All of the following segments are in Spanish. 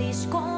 feliz con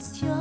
once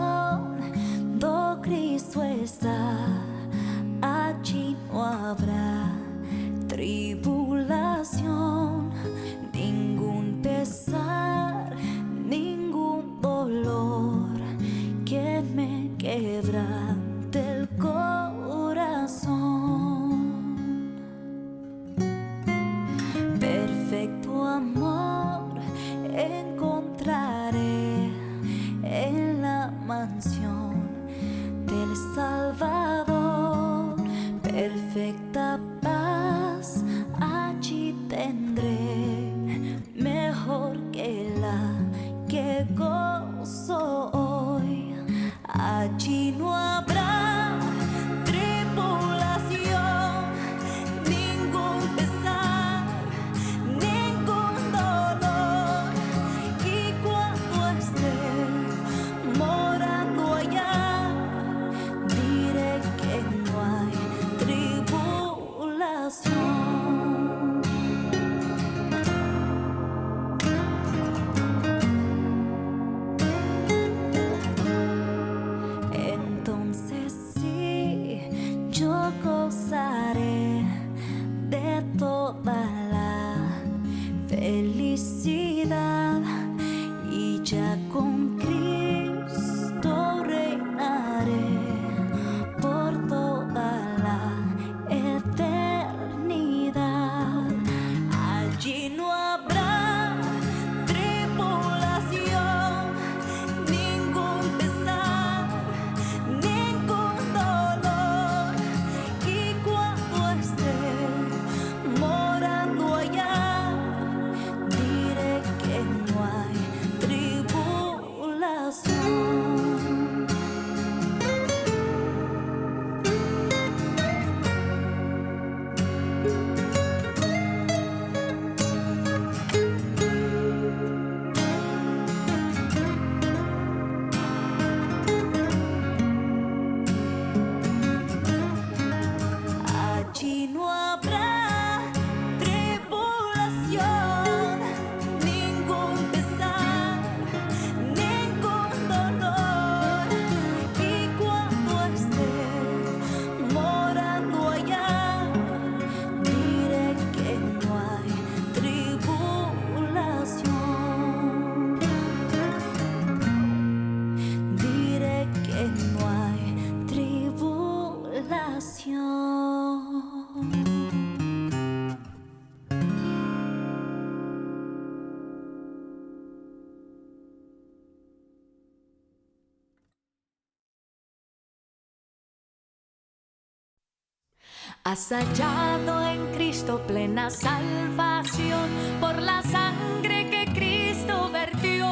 Has hallado en Cristo plena salvación por la sangre que Cristo vertió.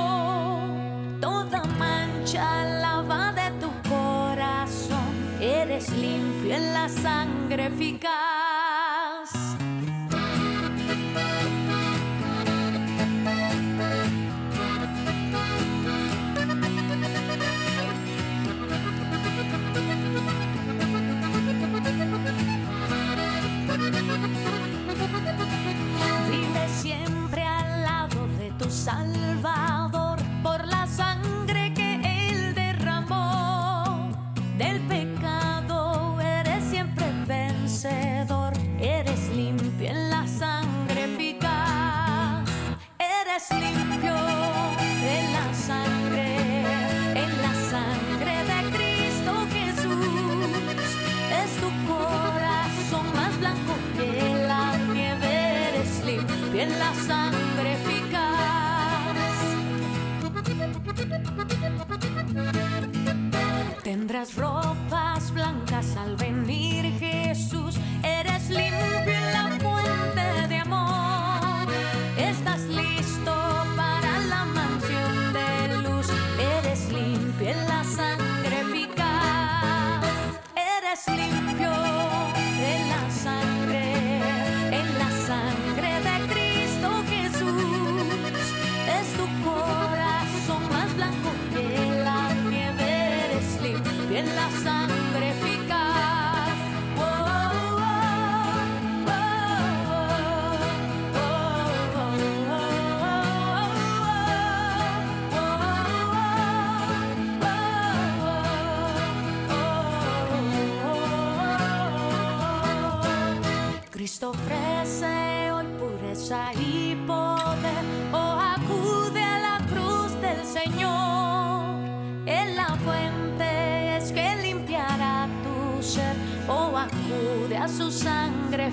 Toda mancha lava de tu corazón, eres limpio en la sangre eficaz. Su sangre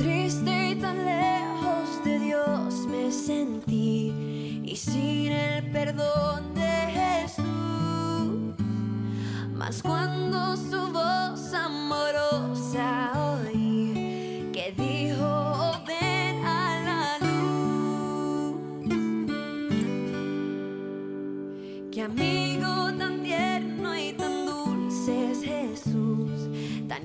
triste y tan lejos de Dios me sentí y sin el perdón de Jesús. Mas cuando su voz amorosa oí que dijo ven a la luz, que amigo tan tierno y tan dulce es Jesús, tan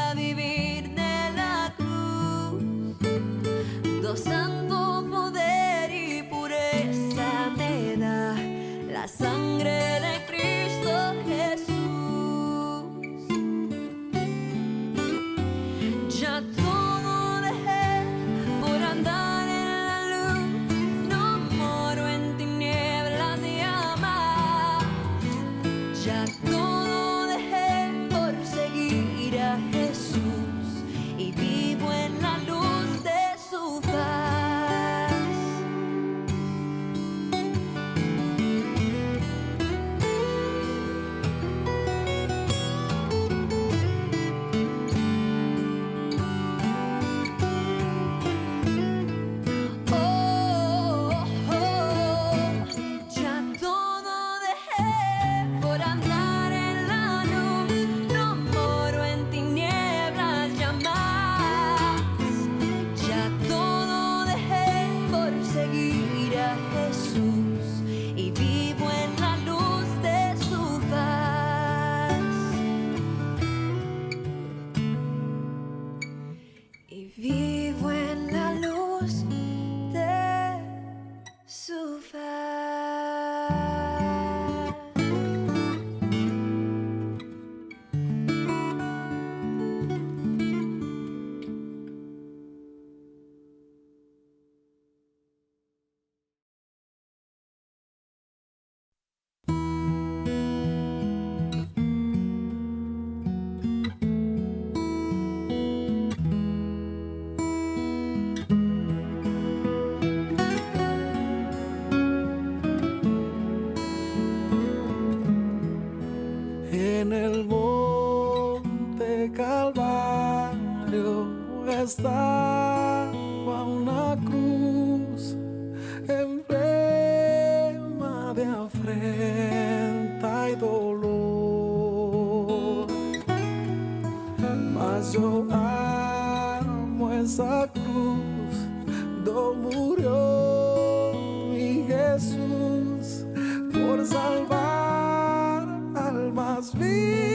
see.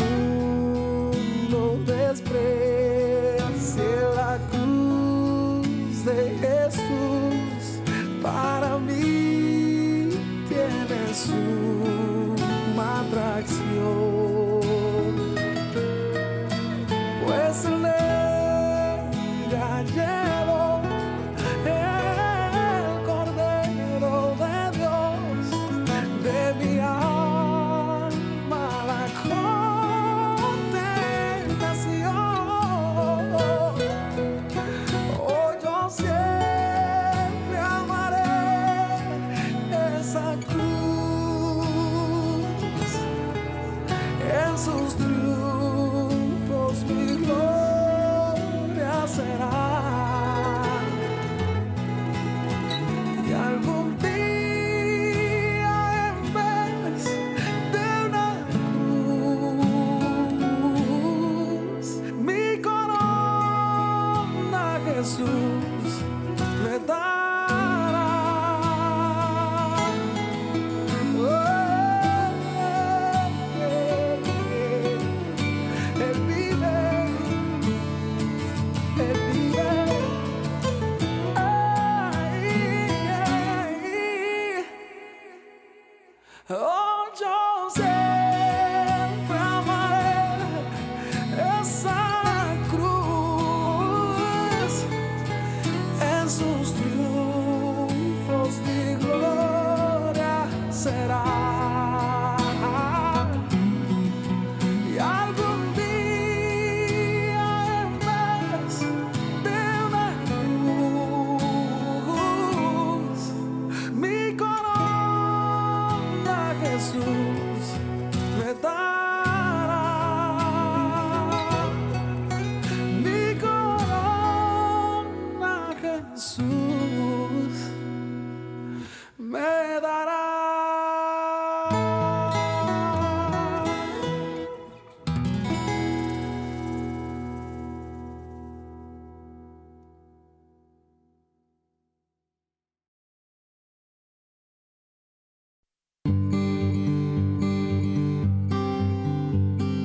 mundo desprecie la cruz.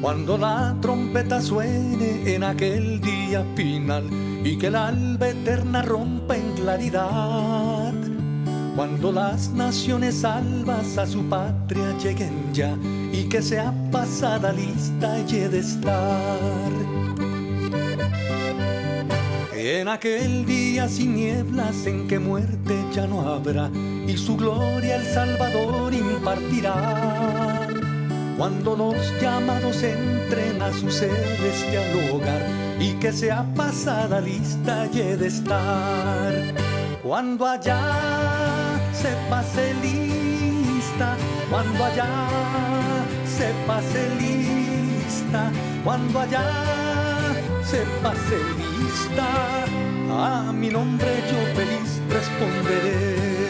Cuando la trompeta suene en aquel día final y que la alba eterna rompa en claridad. Cuando las naciones salvas a su patria lleguen ya y que sea pasada lista y de estar. En aquel día sin nieblas en que muerte ya no habrá y su gloria el Salvador impartirá cuando los llamados entren a sedes de hogar y que sea pasada lista y de estar. Cuando allá se pase lista, cuando allá se pase lista, cuando allá se pase lista, a mi nombre yo feliz responderé.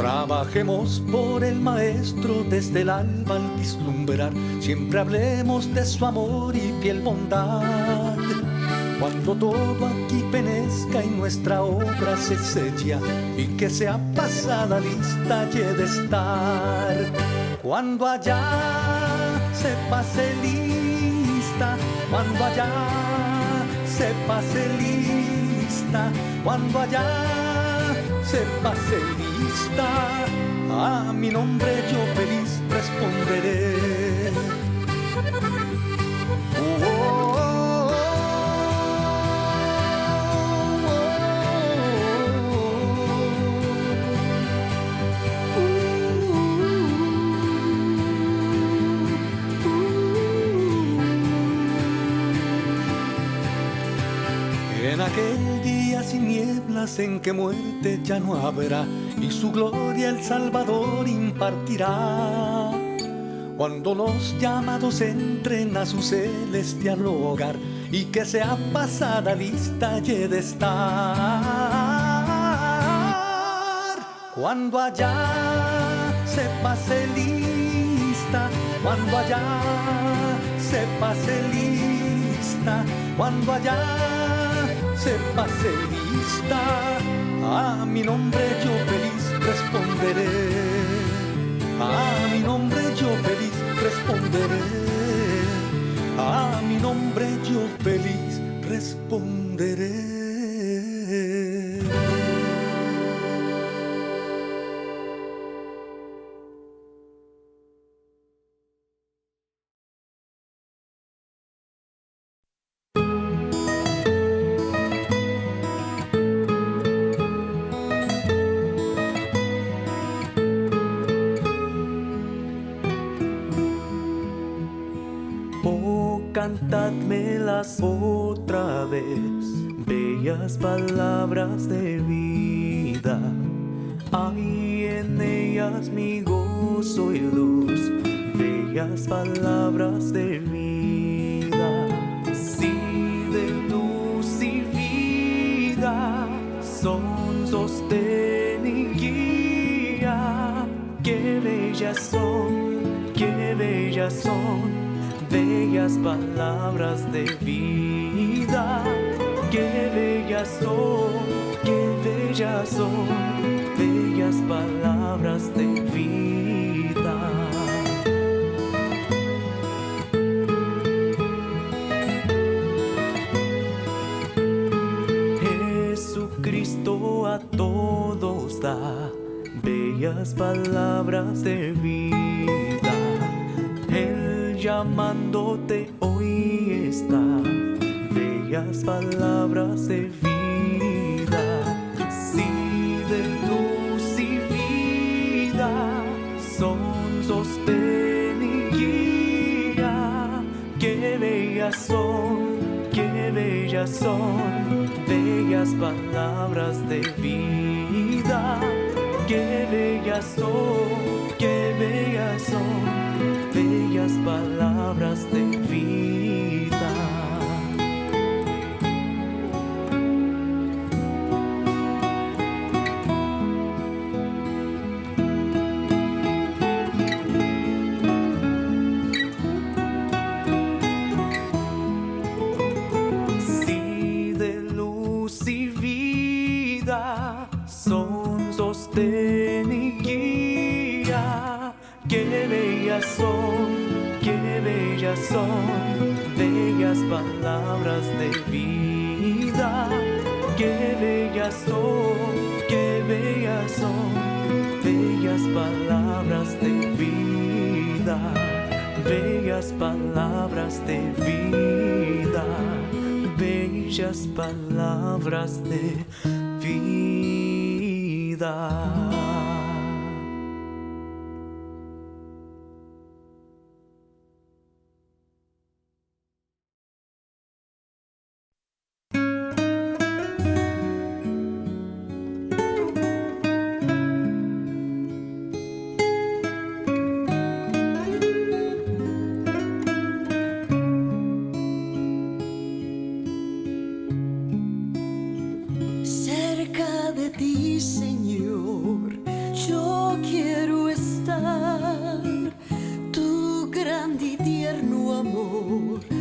Trabajemos por el Maestro desde el alba al vislumbrar, siempre hablemos de su amor y fiel bondad. Cuando todo aquí penezca y nuestra obra se sella y que sea pasada lista y de estar. Cuando allá se pase lista, cuando allá se pase lista, cuando allá se pase lista a mi nombre yo feliz responderé. En que muerte ya no habrá y su gloria el Salvador impartirá. Cuando los llamados entren a su celestial hogar y que sea pasada lista y de estar. Cuando allá se pase lista, cuando allá se pase lista, cuando allá se pase lista, a mi nombre yo feliz responderé. A mi nombre yo feliz responderé. A mi nombre yo feliz responderé. Cantadmelas otra vez, bellas palabras de vida. Hay en ellas mi gozo y luz, bellas palabras de vida. Sí, de luz y vida, son sostén y guía. Qué bellas son, qué bellas son bellas palabras de vida, qué bellas son, qué bellas son, bellas palabras de vida. Jesucristo a todos da bellas palabras de vida llamándote hoy está. Bellas palabras de vida, sí de luz y vida, son sostén y guía. Qué bellas son, qué bellas son, bellas palabras de vida. Qué bellas son, y guía. Qué bellas son, qué bellas son, bellas palabras de vida. Qué bellas son, qué bellas son, bellas palabras de vida. Bellas palabras de vida, bellas palabras de vida. ti, Señor. Yo quiero estar tu grande y tierno amor.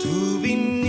To be.